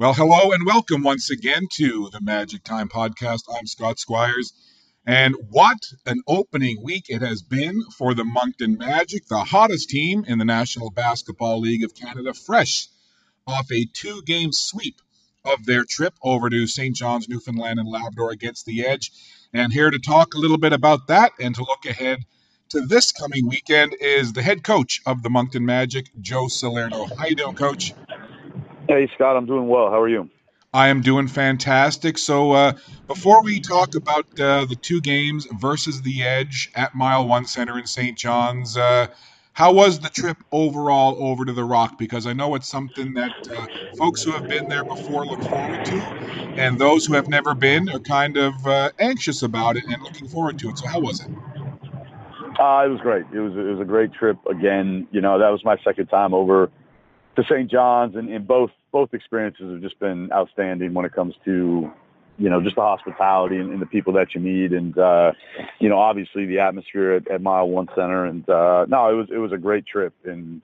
Well, hello and welcome once again to the Magic Time Podcast. I'm Scott Squires. And what an opening week it has been for the Moncton Magic, the hottest team in the National Basketball League of Canada, fresh off a two game sweep of their trip over to St. John's, Newfoundland, and Labrador against the Edge. And here to talk a little bit about that and to look ahead to this coming weekend is the head coach of the Moncton Magic, Joe Salerno. How you doing, Coach? Hey, Scott, I'm doing well. How are you? I am doing fantastic. So, uh, before we talk about uh, the two games versus the Edge at Mile One Center in St. John's, uh, how was the trip overall over to the Rock? Because I know it's something that uh, folks who have been there before look forward to, and those who have never been are kind of uh, anxious about it and looking forward to it. So, how was it? Uh, it was great. It was it was a great trip. Again, you know that was my second time over to St. John's, and, and both both experiences have just been outstanding when it comes to you know just the hospitality and, and the people that you meet, and uh, you know obviously the atmosphere at, at Mile One Center, and uh, no, it was it was a great trip, and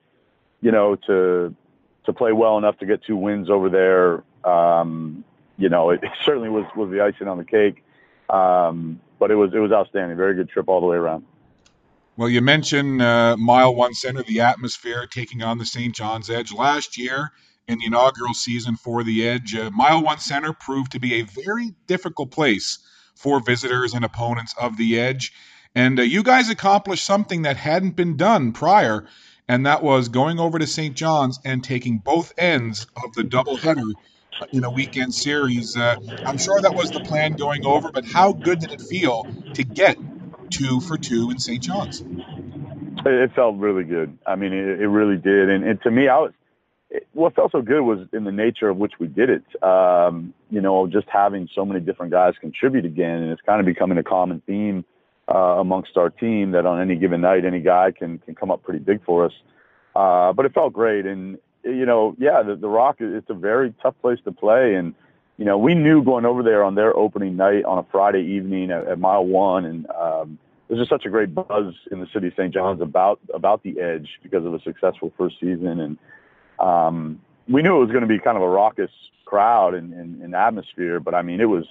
you know to to play well enough to get two wins over there, um, you know it, certainly was was the icing on the cake, um, but it was it was outstanding, very good trip all the way around. Well, you mentioned uh, Mile One Center, the atmosphere taking on the St. John's Edge last year in the inaugural season for the Edge. Uh, Mile One Center proved to be a very difficult place for visitors and opponents of the Edge. And uh, you guys accomplished something that hadn't been done prior, and that was going over to St. John's and taking both ends of the doubleheader in a weekend series. Uh, I'm sure that was the plan going over, but how good did it feel to get two for two in St. John's. It felt really good. I mean, it, it really did. And, and to me, I was, it, what felt so good was in the nature of which we did it. Um, you know, just having so many different guys contribute again, and it's kind of becoming a common theme uh, amongst our team that on any given night, any guy can can come up pretty big for us. Uh, but it felt great, and you know, yeah, the, the Rock, it's a very tough place to play, and you know, we knew going over there on their opening night on a Friday evening at, at Mile One, and um, there's just such a great buzz in the city of St. John's about about the Edge because of a successful first season, and um, we knew it was going to be kind of a raucous crowd and, and, and atmosphere. But I mean, it was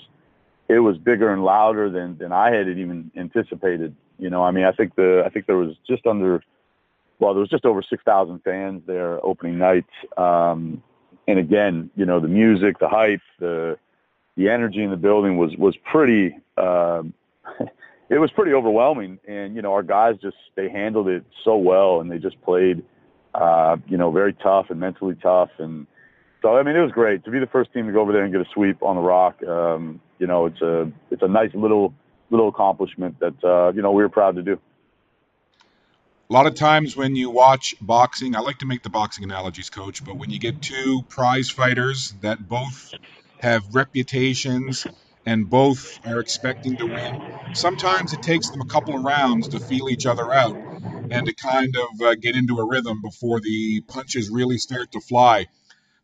it was bigger and louder than than I had even anticipated. You know, I mean, I think the I think there was just under well, there was just over six thousand fans there opening night. Um, and again, you know, the music, the hype, the the energy in the building was was pretty. Uh, it was pretty overwhelming, and you know, our guys just they handled it so well, and they just played, uh, you know, very tough and mentally tough, and so I mean, it was great to be the first team to go over there and get a sweep on the rock. Um, you know, it's a it's a nice little little accomplishment that uh, you know we were proud to do a lot of times when you watch boxing, I like to make the boxing analogies, coach, but when you get two prize fighters that both have reputations and both are expecting to win, sometimes it takes them a couple of rounds to feel each other out and to kind of uh, get into a rhythm before the punches really start to fly.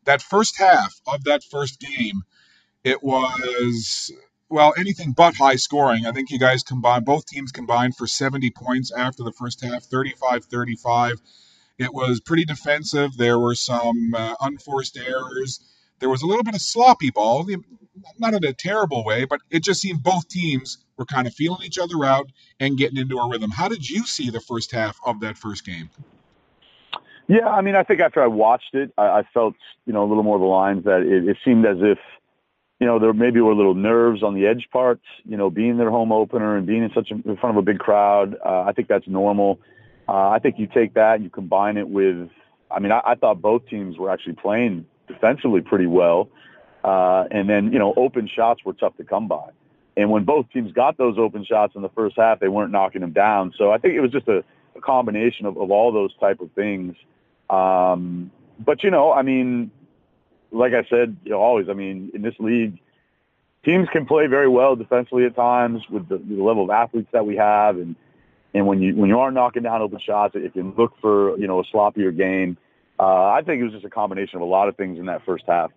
That first half of that first game, it was well, anything but high scoring. I think you guys combined, both teams combined for 70 points after the first half, 35 35. It was pretty defensive. There were some uh, unforced errors. There was a little bit of sloppy ball, not in a terrible way, but it just seemed both teams were kind of feeling each other out and getting into a rhythm. How did you see the first half of that first game? Yeah, I mean, I think after I watched it, I, I felt, you know, a little more the lines that it, it seemed as if – you know, there maybe were little nerves on the edge parts, you know, being their home opener and being in such a, in front of a big crowd. Uh, I think that's normal. Uh, I think you take that and you combine it with, I mean, I, I thought both teams were actually playing defensively pretty well. Uh, and then, you know, open shots were tough to come by. And when both teams got those open shots in the first half, they weren't knocking them down. So I think it was just a, a combination of, of all those type of things. Um, but you know, I mean, like I said, you know, always, I mean, in this league, teams can play very well defensively at times with the, the level of athletes that we have, and and when you when you are knocking down open shots, it can look for you know a sloppier game. Uh, I think it was just a combination of a lot of things in that first half.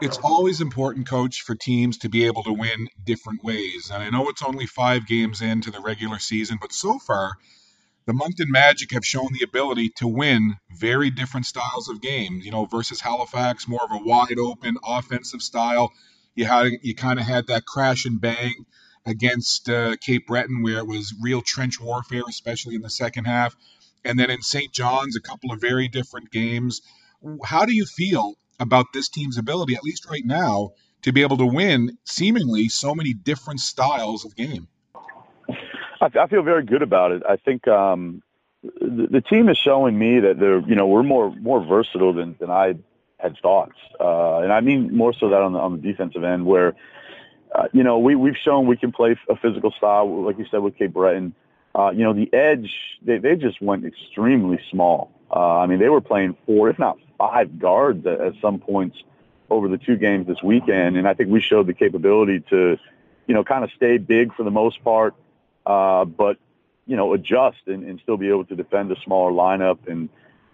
It's always important, coach, for teams to be able to win different ways. And I know it's only five games into the regular season, but so far the Moncton Magic have shown the ability to win very different styles of games. You know, versus Halifax, more of a wide open offensive style. You had you kind of had that crash and bang against uh, Cape Breton, where it was real trench warfare, especially in the second half. And then in St. John's, a couple of very different games. How do you feel about this team's ability, at least right now, to be able to win seemingly so many different styles of game? I, I feel very good about it. I think um, the, the team is showing me that they're, you know, we're more more versatile than than I had thought, uh, and I mean more so that on the on the defensive end where. Uh, you know, we, we've shown we can play a physical style, like you said, with Cape Breton. Uh, you know, the edge, they, they just went extremely small. Uh, I mean, they were playing four, if not five guards at, at some points over the two games this weekend. And I think we showed the capability to, you know, kind of stay big for the most part, uh, but, you know, adjust and, and still be able to defend a smaller lineup. And,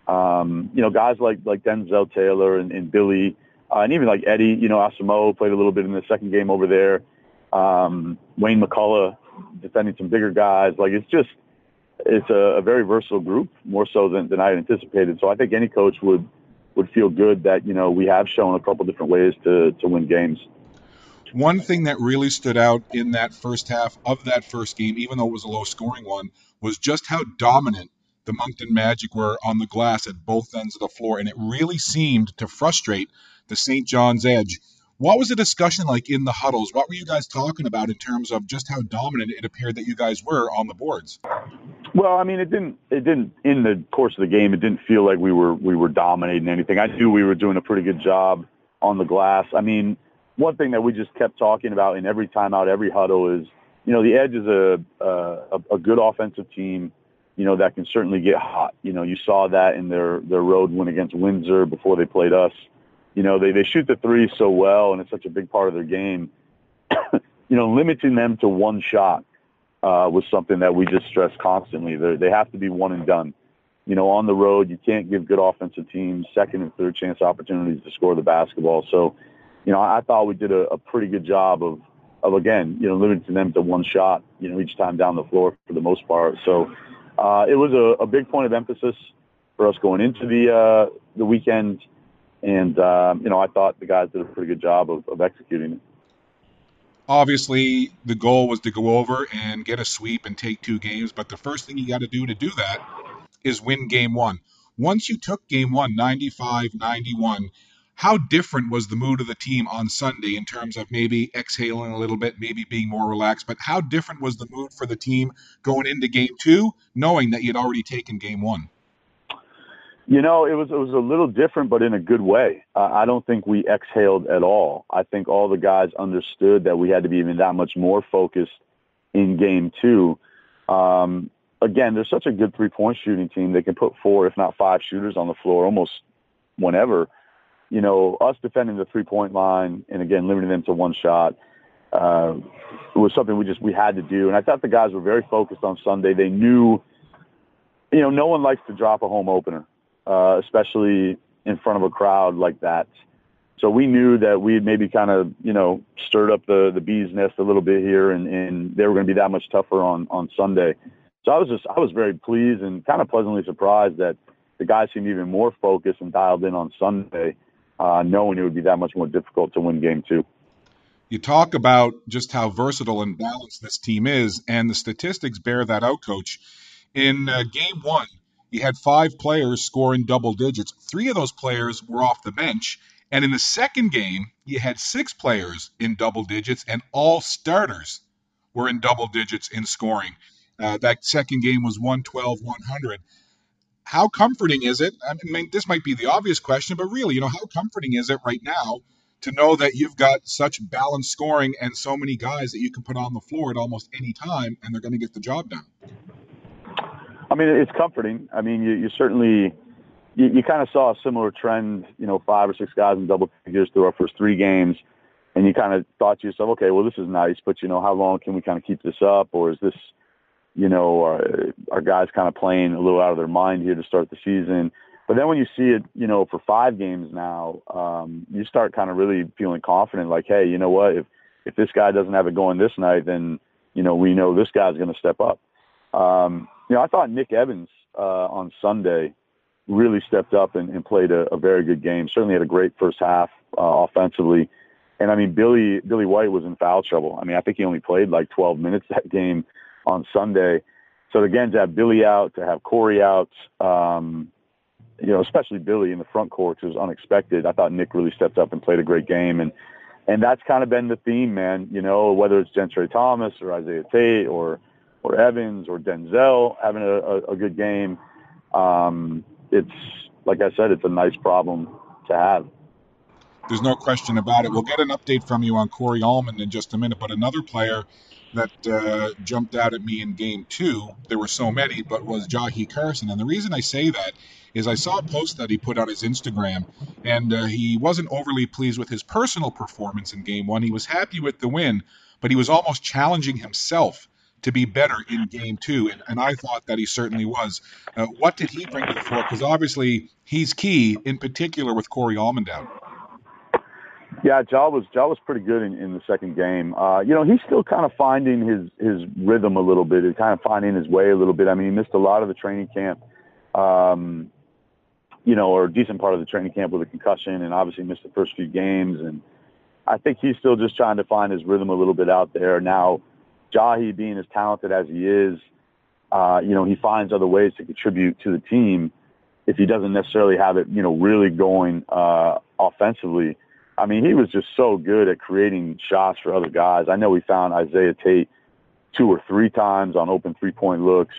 um, you know, guys like, like Denzel Taylor and, and Billy, uh, and even like Eddie, you know, Asamo played a little bit in the second game over there. Um, Wayne McCullough defending some bigger guys. Like it's just, it's a, a very versatile group, more so than, than I anticipated. So I think any coach would, would feel good that, you know, we have shown a couple different ways to, to win games. One thing that really stood out in that first half of that first game, even though it was a low scoring one, was just how dominant the Moncton Magic were on the glass at both ends of the floor. And it really seemed to frustrate the St. John's Edge. What was the discussion like in the huddles? What were you guys talking about in terms of just how dominant it appeared that you guys were on the boards? Well, I mean, it didn't. It didn't. In the course of the game, it didn't feel like we were we were dominating anything. I knew we were doing a pretty good job on the glass. I mean, one thing that we just kept talking about in every timeout, every huddle is, you know, the Edge is a a, a good offensive team. You know that can certainly get hot. You know, you saw that in their their road win against Windsor before they played us you know, they, they shoot the three so well and it's such a big part of their game. you know, limiting them to one shot uh, was something that we just stress constantly. They're, they have to be one and done. You know, on the road, you can't give good offensive teams second and third chance opportunities to score the basketball. So, you know, I thought we did a, a pretty good job of, of again, you know, limiting them to one shot, you know, each time down the floor for the most part. So, uh, it was a, a big point of emphasis for us going into the, uh, the weekend. And, um, you know, I thought the guys did a pretty good job of, of executing it. Obviously, the goal was to go over and get a sweep and take two games. But the first thing you got to do to do that is win game one. Once you took game one, 95 91, how different was the mood of the team on Sunday in terms of maybe exhaling a little bit, maybe being more relaxed? But how different was the mood for the team going into game two, knowing that you'd already taken game one? You know, it was it was a little different, but in a good way. Uh, I don't think we exhaled at all. I think all the guys understood that we had to be even that much more focused in game two. Um, again, they're such a good three point shooting team. They can put four, if not five, shooters on the floor almost whenever. You know, us defending the three point line and again limiting them to one shot uh, was something we just we had to do. And I thought the guys were very focused on Sunday. They knew, you know, no one likes to drop a home opener uh, especially in front of a crowd like that. So we knew that we had maybe kind of, you know, stirred up the, the bee's nest a little bit here and, and they were going to be that much tougher on, on Sunday. So I was just, I was very pleased and kind of pleasantly surprised that the guys seemed even more focused and dialed in on Sunday, uh, knowing it would be that much more difficult to win game two. You talk about just how versatile and balanced this team is, and the statistics bear that out, coach. In uh, game one, you had five players score in double digits. Three of those players were off the bench. And in the second game, you had six players in double digits, and all starters were in double digits in scoring. Uh, that second game was 112 100. How comforting is it? I mean, this might be the obvious question, but really, you know, how comforting is it right now to know that you've got such balanced scoring and so many guys that you can put on the floor at almost any time and they're going to get the job done? I mean, it's comforting. I mean, you, you certainly, you, you kind of saw a similar trend, you know, five or six guys in double figures through our first three games. And you kind of thought to yourself, okay, well, this is nice, but you know, how long can we kind of keep this up? Or is this, you know, uh, our guys kind of playing a little out of their mind here to start the season? But then when you see it, you know, for five games now, um, you start kind of really feeling confident, like, hey, you know what? If if this guy doesn't have it going this night, then you know we know this guy's going to step up. Um, you know, I thought Nick Evans uh, on Sunday really stepped up and, and played a, a very good game. Certainly had a great first half uh, offensively. And I mean, Billy Billy White was in foul trouble. I mean, I think he only played like 12 minutes that game on Sunday. So again, to have Billy out, to have Corey out, um, you know, especially Billy in the front court was unexpected. I thought Nick really stepped up and played a great game, and and that's kind of been the theme, man. You know, whether it's Gentry Thomas or Isaiah Tate or or Evans or Denzel having a, a, a good game. Um, it's like I said, it's a nice problem to have. There's no question about it. We'll get an update from you on Corey Allman in just a minute, but another player that uh, jumped out at me in game two, there were so many, but was Jahi Carson. And the reason I say that is I saw a post that he put on his Instagram, and uh, he wasn't overly pleased with his personal performance in game one. He was happy with the win, but he was almost challenging himself to be better in game two, and, and I thought that he certainly was. Uh, what did he bring to the fore? Because obviously he's key, in particular with Corey Allman down. Yeah, Ja was Ja was pretty good in, in the second game. Uh, you know, he's still kind of finding his his rhythm a little bit, he's kind of finding his way a little bit. I mean, he missed a lot of the training camp, um, you know, or a decent part of the training camp with a concussion, and obviously missed the first few games. And I think he's still just trying to find his rhythm a little bit out there now. Jahi being as talented as he is, uh, you know, he finds other ways to contribute to the team if he doesn't necessarily have it, you know, really going uh, offensively. I mean, he was just so good at creating shots for other guys. I know he found Isaiah Tate two or three times on open three-point looks.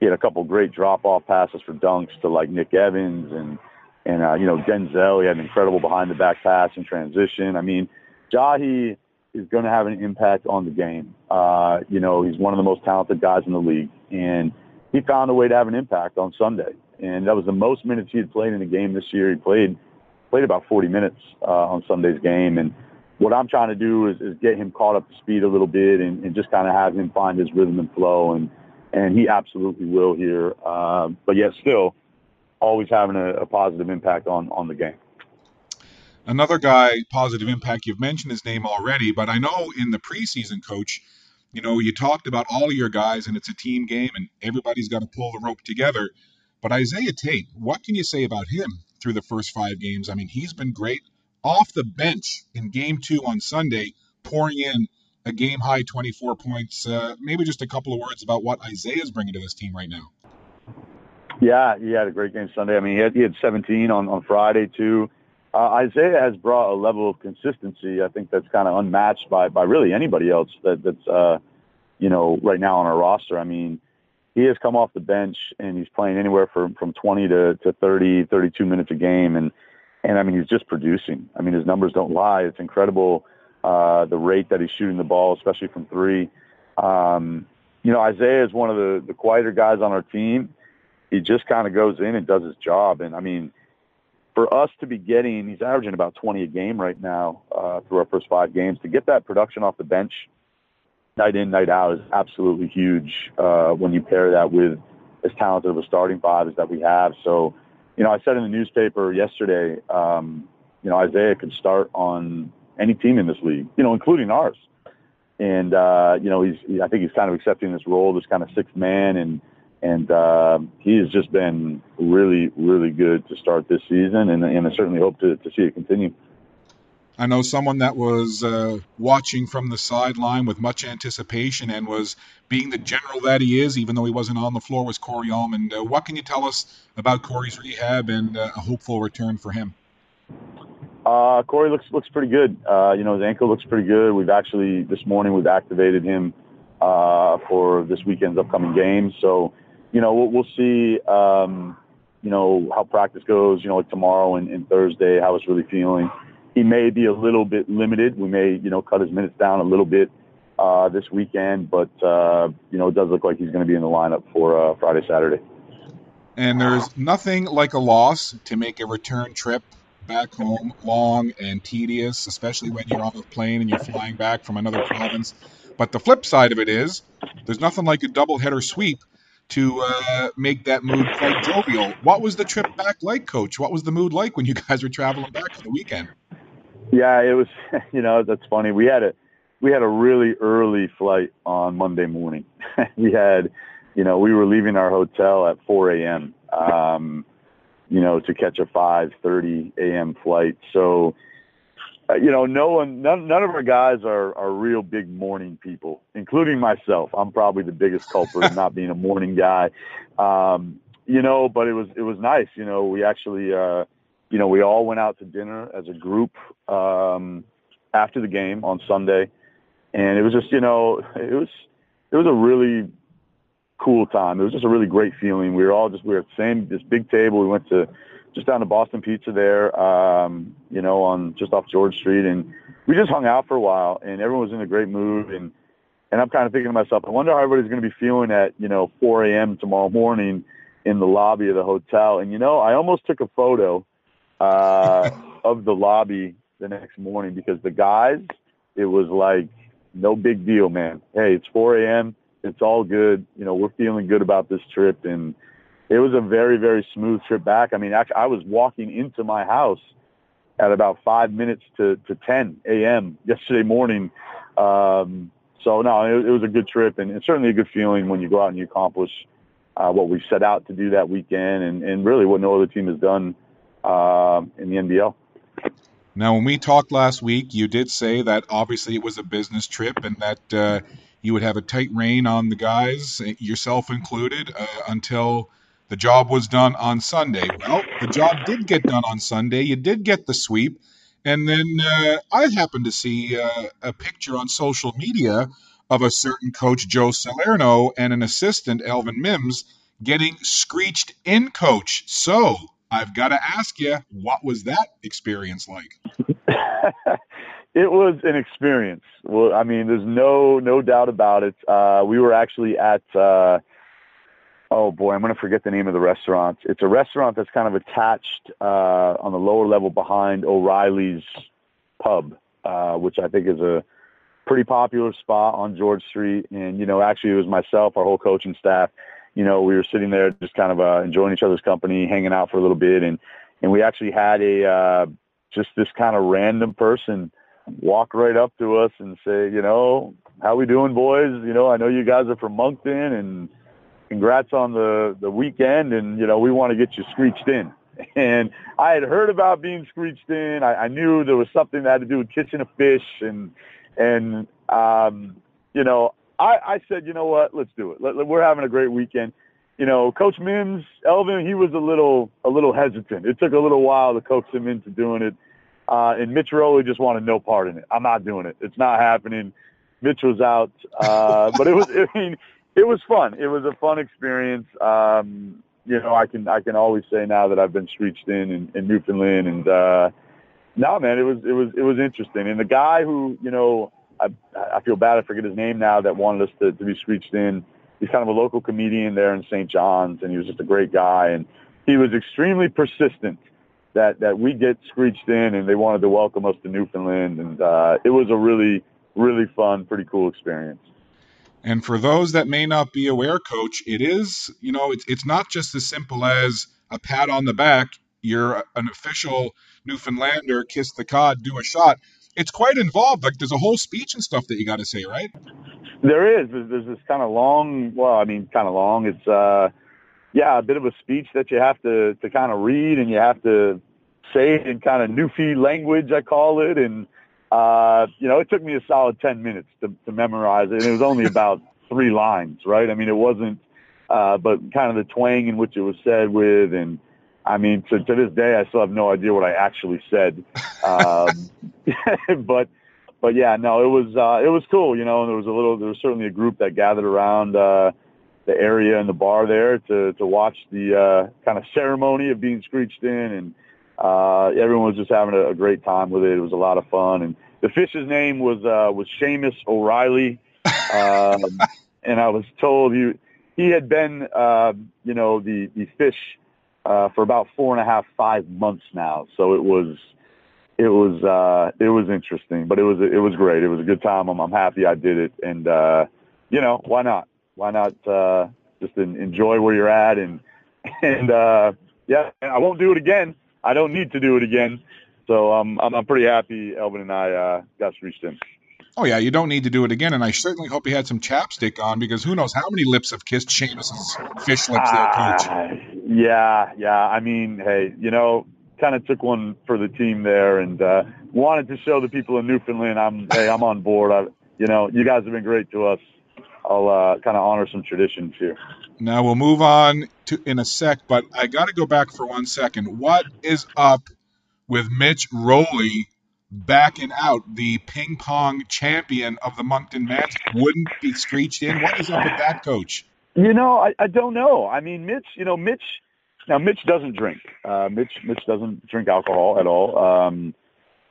He had a couple great drop-off passes for dunks to like Nick Evans and and uh, you know Denzel. He had an incredible behind-the-back pass in transition. I mean, Jahi is going to have an impact on the game. Uh, you know, he's one of the most talented guys in the league, and he found a way to have an impact on Sunday. And that was the most minutes he had played in a game this year. He played played about 40 minutes uh, on Sunday's game, and what I'm trying to do is, is get him caught up to speed a little bit and, and just kind of have him find his rhythm and flow, and and he absolutely will here. Uh, but yet still, always having a, a positive impact on on the game. Another guy, positive impact, you've mentioned his name already, but I know in the preseason, coach, you know, you talked about all of your guys and it's a team game and everybody's got to pull the rope together. But Isaiah Tate, what can you say about him through the first five games? I mean, he's been great off the bench in game two on Sunday, pouring in a game high 24 points. Uh, maybe just a couple of words about what Isaiah is bringing to this team right now. Yeah, he had a great game Sunday. I mean, he had, he had 17 on, on Friday, too. Uh, Isaiah has brought a level of consistency. I think that's kind of unmatched by by really anybody else that that's uh, you know right now on our roster. I mean, he has come off the bench and he's playing anywhere from from 20 to to 30, 32 minutes a game, and and I mean he's just producing. I mean his numbers don't lie. It's incredible uh, the rate that he's shooting the ball, especially from three. Um, you know, Isaiah is one of the the quieter guys on our team. He just kind of goes in and does his job, and I mean for us to be getting, he's averaging about 20 a game right now uh, through our first five games. To get that production off the bench night in, night out is absolutely huge uh, when you pair that with as talented of a starting five as that we have. So, you know, I said in the newspaper yesterday, um, you know, Isaiah could start on any team in this league, you know, including ours. And, uh, you know, he's, I think he's kind of accepting this role, this kind of sixth man and, and uh, he has just been really, really good to start this season, and, and I certainly hope to, to see it continue. I know someone that was uh, watching from the sideline with much anticipation and was being the general that he is, even though he wasn't on the floor, was Corey Allman. Uh, what can you tell us about Corey's rehab and uh, a hopeful return for him? Uh, Corey looks looks pretty good. Uh, you know, his ankle looks pretty good. We've actually this morning we've activated him uh, for this weekend's upcoming game. So you know, we'll, we'll see, um, you know, how practice goes, you know, like tomorrow and, and Thursday, how it's really feeling. He may be a little bit limited. We may, you know, cut his minutes down a little bit uh, this weekend, but, uh, you know, it does look like he's going to be in the lineup for uh, Friday, Saturday. And there's nothing like a loss to make a return trip back home long and tedious, especially when you're on the plane and you're flying back from another province. But the flip side of it is there's nothing like a doubleheader sweep to uh, make that mood quite jovial. What was the trip back like, Coach? What was the mood like when you guys were traveling back for the weekend? Yeah, it was. You know, that's funny. We had a we had a really early flight on Monday morning. we had, you know, we were leaving our hotel at 4 a.m. Um, you know, to catch a 5:30 a.m. flight. So, uh, you know, no one, none, none of our guys are are real big morning people, including myself. I'm probably the biggest culprit of not being a morning guy. Um, you know, but it was it was nice. You know, we actually, uh, you know, we all went out to dinner as a group um, after the game on Sunday, and it was just, you know, it was it was a really cool time. It was just a really great feeling. We were all just we were at the same this big table. We went to just down to Boston Pizza there, um, you know, on just off George Street, and we just hung out for a while. And everyone was in a great mood. And and I'm kind of thinking to myself, I wonder how everybody's going to be feeling at you know 4 a.m. tomorrow morning in the lobby of the hotel. And you know, I almost took a photo uh, of the lobby the next morning because the guys, it was like no big deal, man. Hey, it's 4 a.m it's all good. You know, we're feeling good about this trip, and it was a very, very smooth trip back. I mean, actually, I was walking into my house at about five minutes to, to 10 a.m. yesterday morning. Um, so no, it, it was a good trip, and it's certainly a good feeling when you go out and you accomplish uh, what we set out to do that weekend, and, and really what no other team has done uh, in the NBL. Now, when we talked last week, you did say that obviously it was a business trip and that uh, you would have a tight rein on the guys, yourself included, uh, until the job was done on Sunday. Well, the job did get done on Sunday. You did get the sweep. And then uh, I happened to see uh, a picture on social media of a certain coach, Joe Salerno, and an assistant, Elvin Mims, getting screeched in coach. So I've got to ask you, what was that experience like? it was an experience. Well, I mean, there's no no doubt about it. Uh, we were actually at uh, oh boy, I'm going to forget the name of the restaurant. It's a restaurant that's kind of attached uh, on the lower level behind O'Reilly's Pub, uh, which I think is a pretty popular spot on George Street. And you know, actually, it was myself, our whole coaching staff. You know, we were sitting there just kind of uh, enjoying each other's company, hanging out for a little bit, and and we actually had a uh, just this kind of random person walk right up to us and say, you know, how we doing, boys? You know, I know you guys are from Moncton, and congrats on the the weekend, and you know, we want to get you screeched in. And I had heard about being screeched in. I, I knew there was something that had to do with catching a fish, and and um, you know, I, I said, you know what, let's do it. Let, let, we're having a great weekend. You know, Coach Mims, Elvin, he was a little a little hesitant. It took a little while to coax him into doing it. Uh, and Mitch Rowley just wanted no part in it. I'm not doing it. It's not happening. Mitch was out, uh, but it was. I mean, it was fun. It was a fun experience. Um, you know, I can I can always say now that I've been screeched in in, in Newfoundland, and uh, no, man, it was it was it was interesting. And the guy who you know, I I feel bad I forget his name now that wanted us to to be screeched in. He's kind of a local comedian there in St. John's, and he was just a great guy, and he was extremely persistent that that we get screeched in, and they wanted to welcome us to Newfoundland, and uh, it was a really really fun, pretty cool experience. And for those that may not be aware, Coach, it is you know it's it's not just as simple as a pat on the back. You're an official Newfoundlander, kiss the cod, do a shot. It's quite involved. Like there's a whole speech and stuff that you got to say, right? There is. There's, there's this kind of long. Well, I mean, kind of long. It's uh, yeah, a bit of a speech that you have to to kind of read and you have to say it in kind of Newfie language, I call it, and uh, you know, it took me a solid ten minutes to, to memorize it, and it was only about three lines, right? I mean, it wasn't, uh, but kind of the twang in which it was said with, and I mean, to, to this day, I still have no idea what I actually said, um, but. But yeah, no, it was uh, it was cool, you know. And there was a little, there was certainly a group that gathered around uh, the area and the bar there to to watch the uh, kind of ceremony of being screeched in, and uh, everyone was just having a, a great time with it. It was a lot of fun, and the fish's name was uh, was Seamus O'Reilly, um, and I was told he he had been uh, you know the the fish uh, for about four and a half five months now, so it was it was uh, it was interesting, but it was it was great. It was a good time. I'm, I'm happy I did it, and uh, you know why not? why not uh, just enjoy where you're at and and uh, yeah, I won't do it again. I don't need to do it again. So um, I'm I'm pretty happy Elvin and I uh, got reached in. Oh yeah, you don't need to do it again, and I certainly hope he had some chapstick on because who knows how many lips have kissed Seamus's fish lips there, Coach. Uh, yeah, yeah. I mean, hey, you know, kind of took one for the team there, and uh, wanted to show the people in Newfoundland, I'm hey, I'm on board. I, you know, you guys have been great to us. I'll uh, kind of honor some traditions here. Now we'll move on to in a sec, but I got to go back for one second. What is up with Mitch Rowley backing out the ping pong champion of the Moncton Magic? Wouldn't be screeched in. What is up with that, coach? You know, I, I don't know. I mean, Mitch. You know, Mitch. Now, Mitch doesn't drink. Uh, Mitch. Mitch doesn't drink alcohol at all. Um,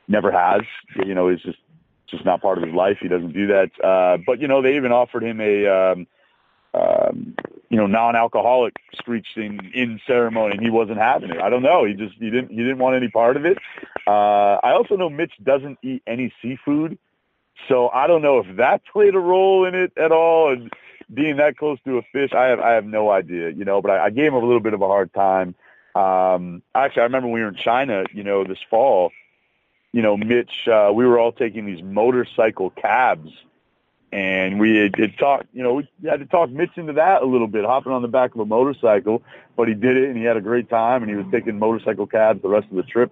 never has. You know, it's just just not part of his life. He doesn't do that. Uh, but you know, they even offered him a um, um, you know non-alcoholic screeching in ceremony, and he wasn't having it. I don't know. He just he didn't he didn't want any part of it. Uh, I also know Mitch doesn't eat any seafood, so I don't know if that played a role in it at all. And being that close to a fish, I have I have no idea. You know, but I, I gave him a little bit of a hard time. Um, actually, I remember we were in China, you know, this fall you know, Mitch, uh, we were all taking these motorcycle cabs and we had, had talked, you know, we had to talk Mitch into that a little bit, hopping on the back of a motorcycle, but he did it and he had a great time and he was taking motorcycle cabs the rest of the trip.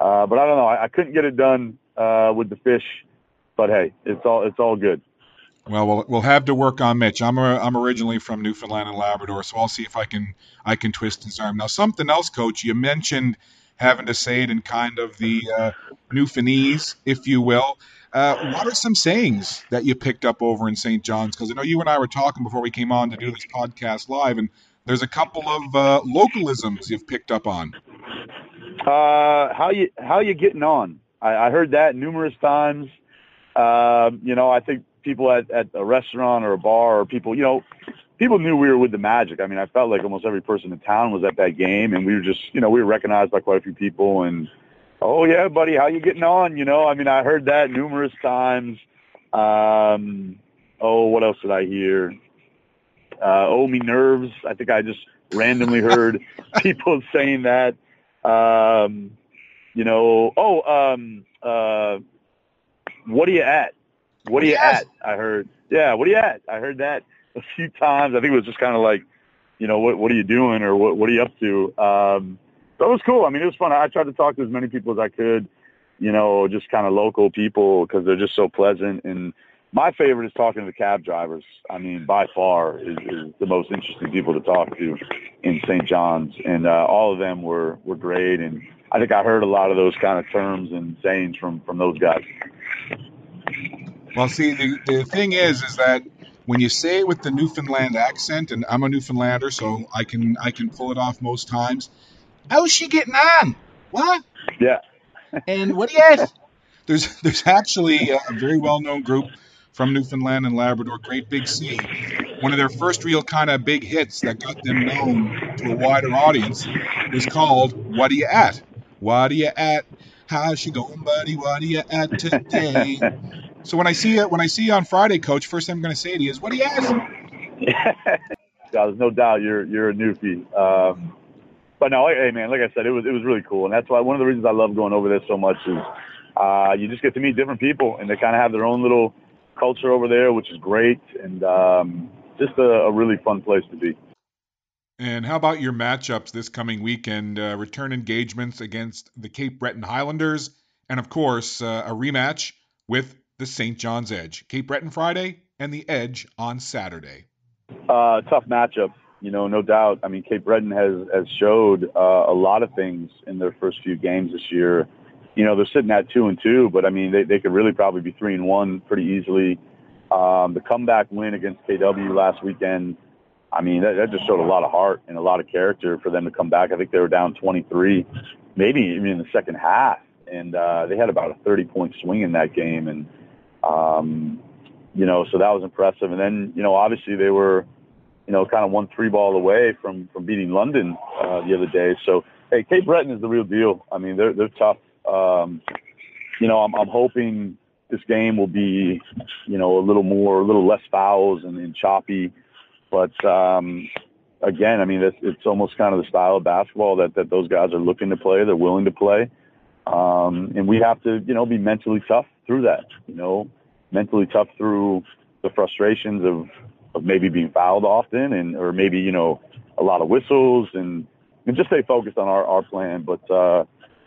Uh, but I don't know. I, I couldn't get it done, uh, with the fish, but hey, it's all, it's all good. Well, we'll we'll have to work on Mitch. I'm a, I'm originally from Newfoundland and Labrador, so I'll see if I can I can twist his arm. Now, something else, Coach. You mentioned having to say it in kind of the uh, Newfoundlandese, if you will. Uh, what are some sayings that you picked up over in St. John's? Because I know you and I were talking before we came on to do this podcast live, and there's a couple of uh, localisms you've picked up on. Uh, how you how you getting on? I, I heard that numerous times. Uh, you know, I think people at, at a restaurant or a bar or people, you know, people knew we were with the Magic. I mean, I felt like almost every person in town was at that game, and we were just, you know, we were recognized by quite a few people. And oh yeah, buddy, how you getting on? You know, I mean, I heard that numerous times. Um, oh, what else did I hear? Uh, oh, me nerves. I think I just randomly heard people saying that. Um, you know, oh, um, uh, what are you at? What are you yes. at? I heard. Yeah, what are you at? I heard that a few times. I think it was just kind of like, you know, what what are you doing or what what are you up to? Um, it was cool. I mean, it was fun. I tried to talk to as many people as I could, you know, just kind of local people because they're just so pleasant. And my favorite is talking to the cab drivers. I mean, by far is, is the most interesting people to talk to in St. John's, and uh, all of them were were great. And I think I heard a lot of those kind of terms and sayings from from those guys. Well, see, the, the thing is, is that when you say it with the Newfoundland accent, and I'm a Newfoundlander, so I can I can pull it off most times. How's she getting on? What? Yeah. and what do you have? There's there's actually a very well known group from Newfoundland and Labrador, Great Big Sea. One of their first real kind of big hits that got them known to a wider audience was called "What Are You At?" What are you at? How's she going, buddy? What are you at today? So when I see it, when I see you on Friday, Coach, first thing I'm going to say to you is, "What do you ask?" yeah, there's no doubt you're you're a newfie. Um, but no, hey man, like I said, it was it was really cool, and that's why one of the reasons I love going over there so much is uh, you just get to meet different people, and they kind of have their own little culture over there, which is great, and um, just a, a really fun place to be. And how about your matchups this coming weekend? Uh, return engagements against the Cape Breton Highlanders, and of course, uh, a rematch with the St. John's Edge. Cape Breton Friday and the Edge on Saturday. Uh, tough matchup, you know, no doubt. I mean, Cape Breton has has showed uh, a lot of things in their first few games this year. You know, they're sitting at two and two, but I mean, they they could really probably be three and one pretty easily. Um, the comeback win against KW last weekend, I mean, that, that just showed a lot of heart and a lot of character for them to come back. I think they were down 23, maybe even in the second half, and uh, they had about a 30 point swing in that game. And um, you know, so that was impressive. And then, you know, obviously they were, you know, kind of one three ball away from, from beating London, uh, the other day. So, hey, Cape Breton is the real deal. I mean, they're, they're tough. Um, you know, I'm, I'm hoping this game will be, you know, a little more, a little less fouls and, and choppy. But, um, again, I mean, it's, it's almost kind of the style of basketball that, that those guys are looking to play. They're willing to play. Um, and we have to, you know, be mentally tough through that. You know, mentally tough through the frustrations of, of maybe being fouled often and, or maybe, you know, a lot of whistles and, and just stay focused on our, our plan. But, uh,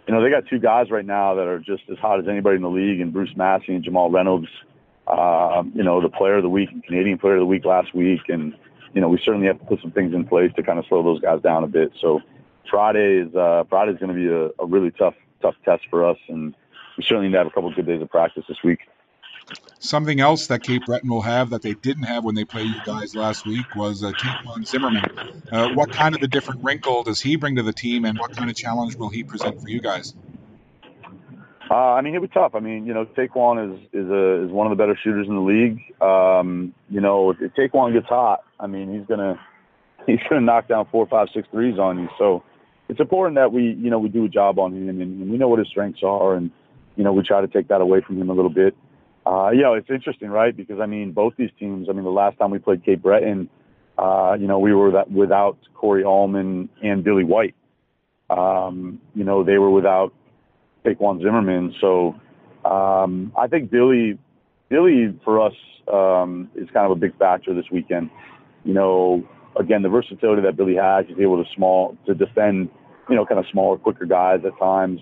you know, they got two guys right now that are just as hot as anybody in the league and Bruce Massey and Jamal Reynolds, uh, you know, the player of the week Canadian player of the week last week. And, you know, we certainly have to put some things in place to kind of slow those guys down a bit. So Friday is, uh, Friday is going to be a, a really tough, tough test for us. And we certainly need to have a couple of good days of practice this week. Something else that Cape Breton will have that they didn't have when they played you guys last week was uh, Taekwon Zimmerman. Uh, what kind of a different wrinkle does he bring to the team, and what kind of challenge will he present for you guys? Uh, I mean, it was tough. I mean, you know, Taekwon is is a is one of the better shooters in the league. Um, you know, if, if Taekwon gets hot, I mean, he's gonna he's gonna knock down four, five, six threes on you. So it's important that we you know we do a job on him, and, and we know what his strengths are, and you know we try to take that away from him a little bit. Uh, you know, it's interesting, right? Because I mean, both these teams. I mean, the last time we played Cape Breton, uh, you know, we were that without Corey Allman and Billy White. Um, you know, they were without Taekwon Zimmerman. So um, I think Billy, Billy for us um, is kind of a big factor this weekend. You know, again, the versatility that Billy has, he's able to small to defend, you know, kind of smaller, quicker guys at times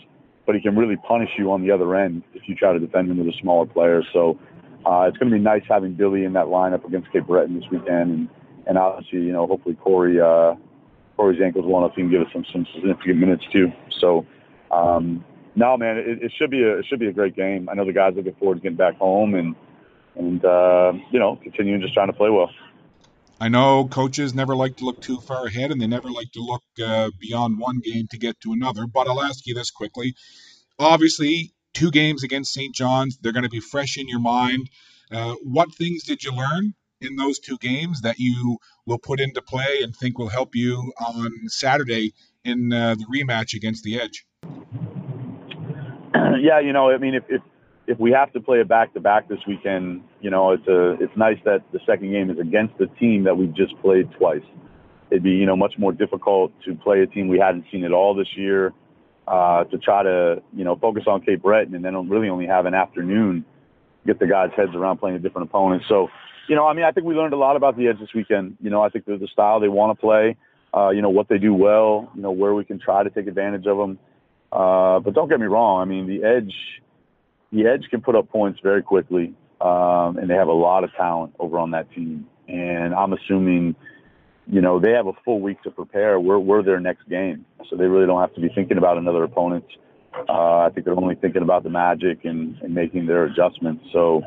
but he can really punish you on the other end if you try to defend him with a smaller player. So uh, it's going to be nice having Billy in that lineup against Cape Breton this weekend, and and obviously you know hopefully Corey uh, Corey's ankles well enough he can give us some some significant minutes too. So. Um, no, man, it, it should be a it should be a great game. I know the guys looking forward to getting back home and and uh, you know continuing just trying to play well. I know coaches never like to look too far ahead and they never like to look uh, beyond one game to get to another. But I'll ask you this quickly. Obviously, two games against St. John's, they're going to be fresh in your mind. Uh, what things did you learn in those two games that you will put into play and think will help you on Saturday in uh, the rematch against the Edge? Yeah, you know, I mean, if, if if we have to play a back to back this weekend, you know, it's a it's nice that the second game is against the team that we've just played twice. It'd be you know much more difficult to play a team we hadn't seen at all this year. Uh, to try to you know focus on Cape Breton and then really only have an afternoon get the guys' heads around playing a different opponent. So, you know, I mean, I think we learned a lot about the Edge this weekend. You know, I think the style they want to play, uh, you know, what they do well, you know, where we can try to take advantage of them. Uh, but don't get me wrong. I mean, the Edge the Edge can put up points very quickly, um, and they have a lot of talent over on that team. And I'm assuming, you know, they have a full week to prepare. We're we're their next game, so they really don't have to be thinking about another opponent. Uh, I think they're only thinking about the Magic and, and making their adjustments. So,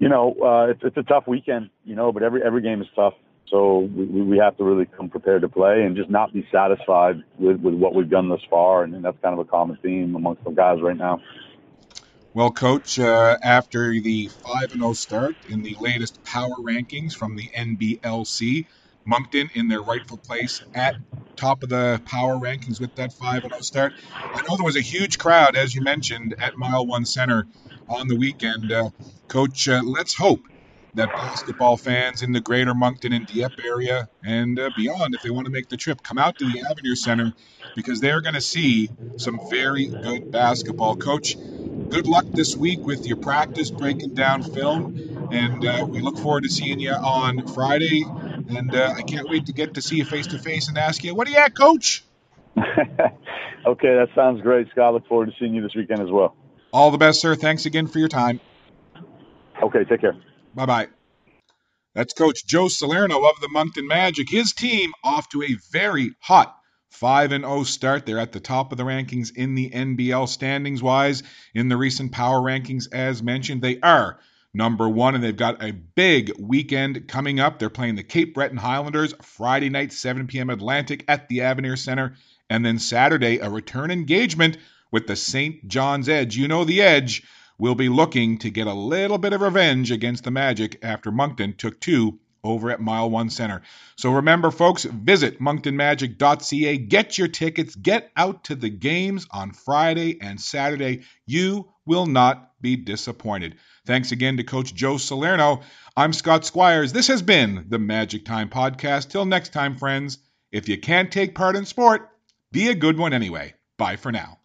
you know, uh, it's it's a tough weekend, you know, but every every game is tough. So we, we have to really come prepared to play and just not be satisfied with, with what we've done thus far. And, and that's kind of a common theme amongst the guys right now. Well, Coach, uh, after the 5 0 start in the latest power rankings from the NBLC, Moncton in their rightful place at top of the power rankings with that 5 0 start. I know there was a huge crowd, as you mentioned, at Mile One Center on the weekend. Uh, Coach, uh, let's hope that basketball fans in the greater Moncton and Dieppe area and uh, beyond, if they want to make the trip, come out to the Avenir Center because they're going to see some very good basketball. Coach, good luck this week with your practice breaking down film. And uh, we look forward to seeing you on Friday. And uh, I can't wait to get to see you face to face and ask you, what are you at, coach? okay, that sounds great, Scott. Look forward to seeing you this weekend as well. All the best, sir. Thanks again for your time. Okay, take care. Bye bye. That's Coach Joe Salerno of the Moncton Magic. His team off to a very hot 5 and 0 start. They're at the top of the rankings in the NBL standings wise. In the recent power rankings, as mentioned, they are number one, and they've got a big weekend coming up. They're playing the Cape Breton Highlanders Friday night, 7 p.m. Atlantic at the Avenir Center. And then Saturday, a return engagement with the St. John's Edge. You know the Edge will be looking to get a little bit of revenge against the Magic after Moncton took two over at Mile One Center. So remember, folks, visit monctonmagic.ca. Get your tickets. Get out to the games on Friday and Saturday. You will not be disappointed. Thanks again to Coach Joe Salerno. I'm Scott Squires. This has been the Magic Time Podcast. Till next time, friends, if you can't take part in sport, be a good one anyway. Bye for now.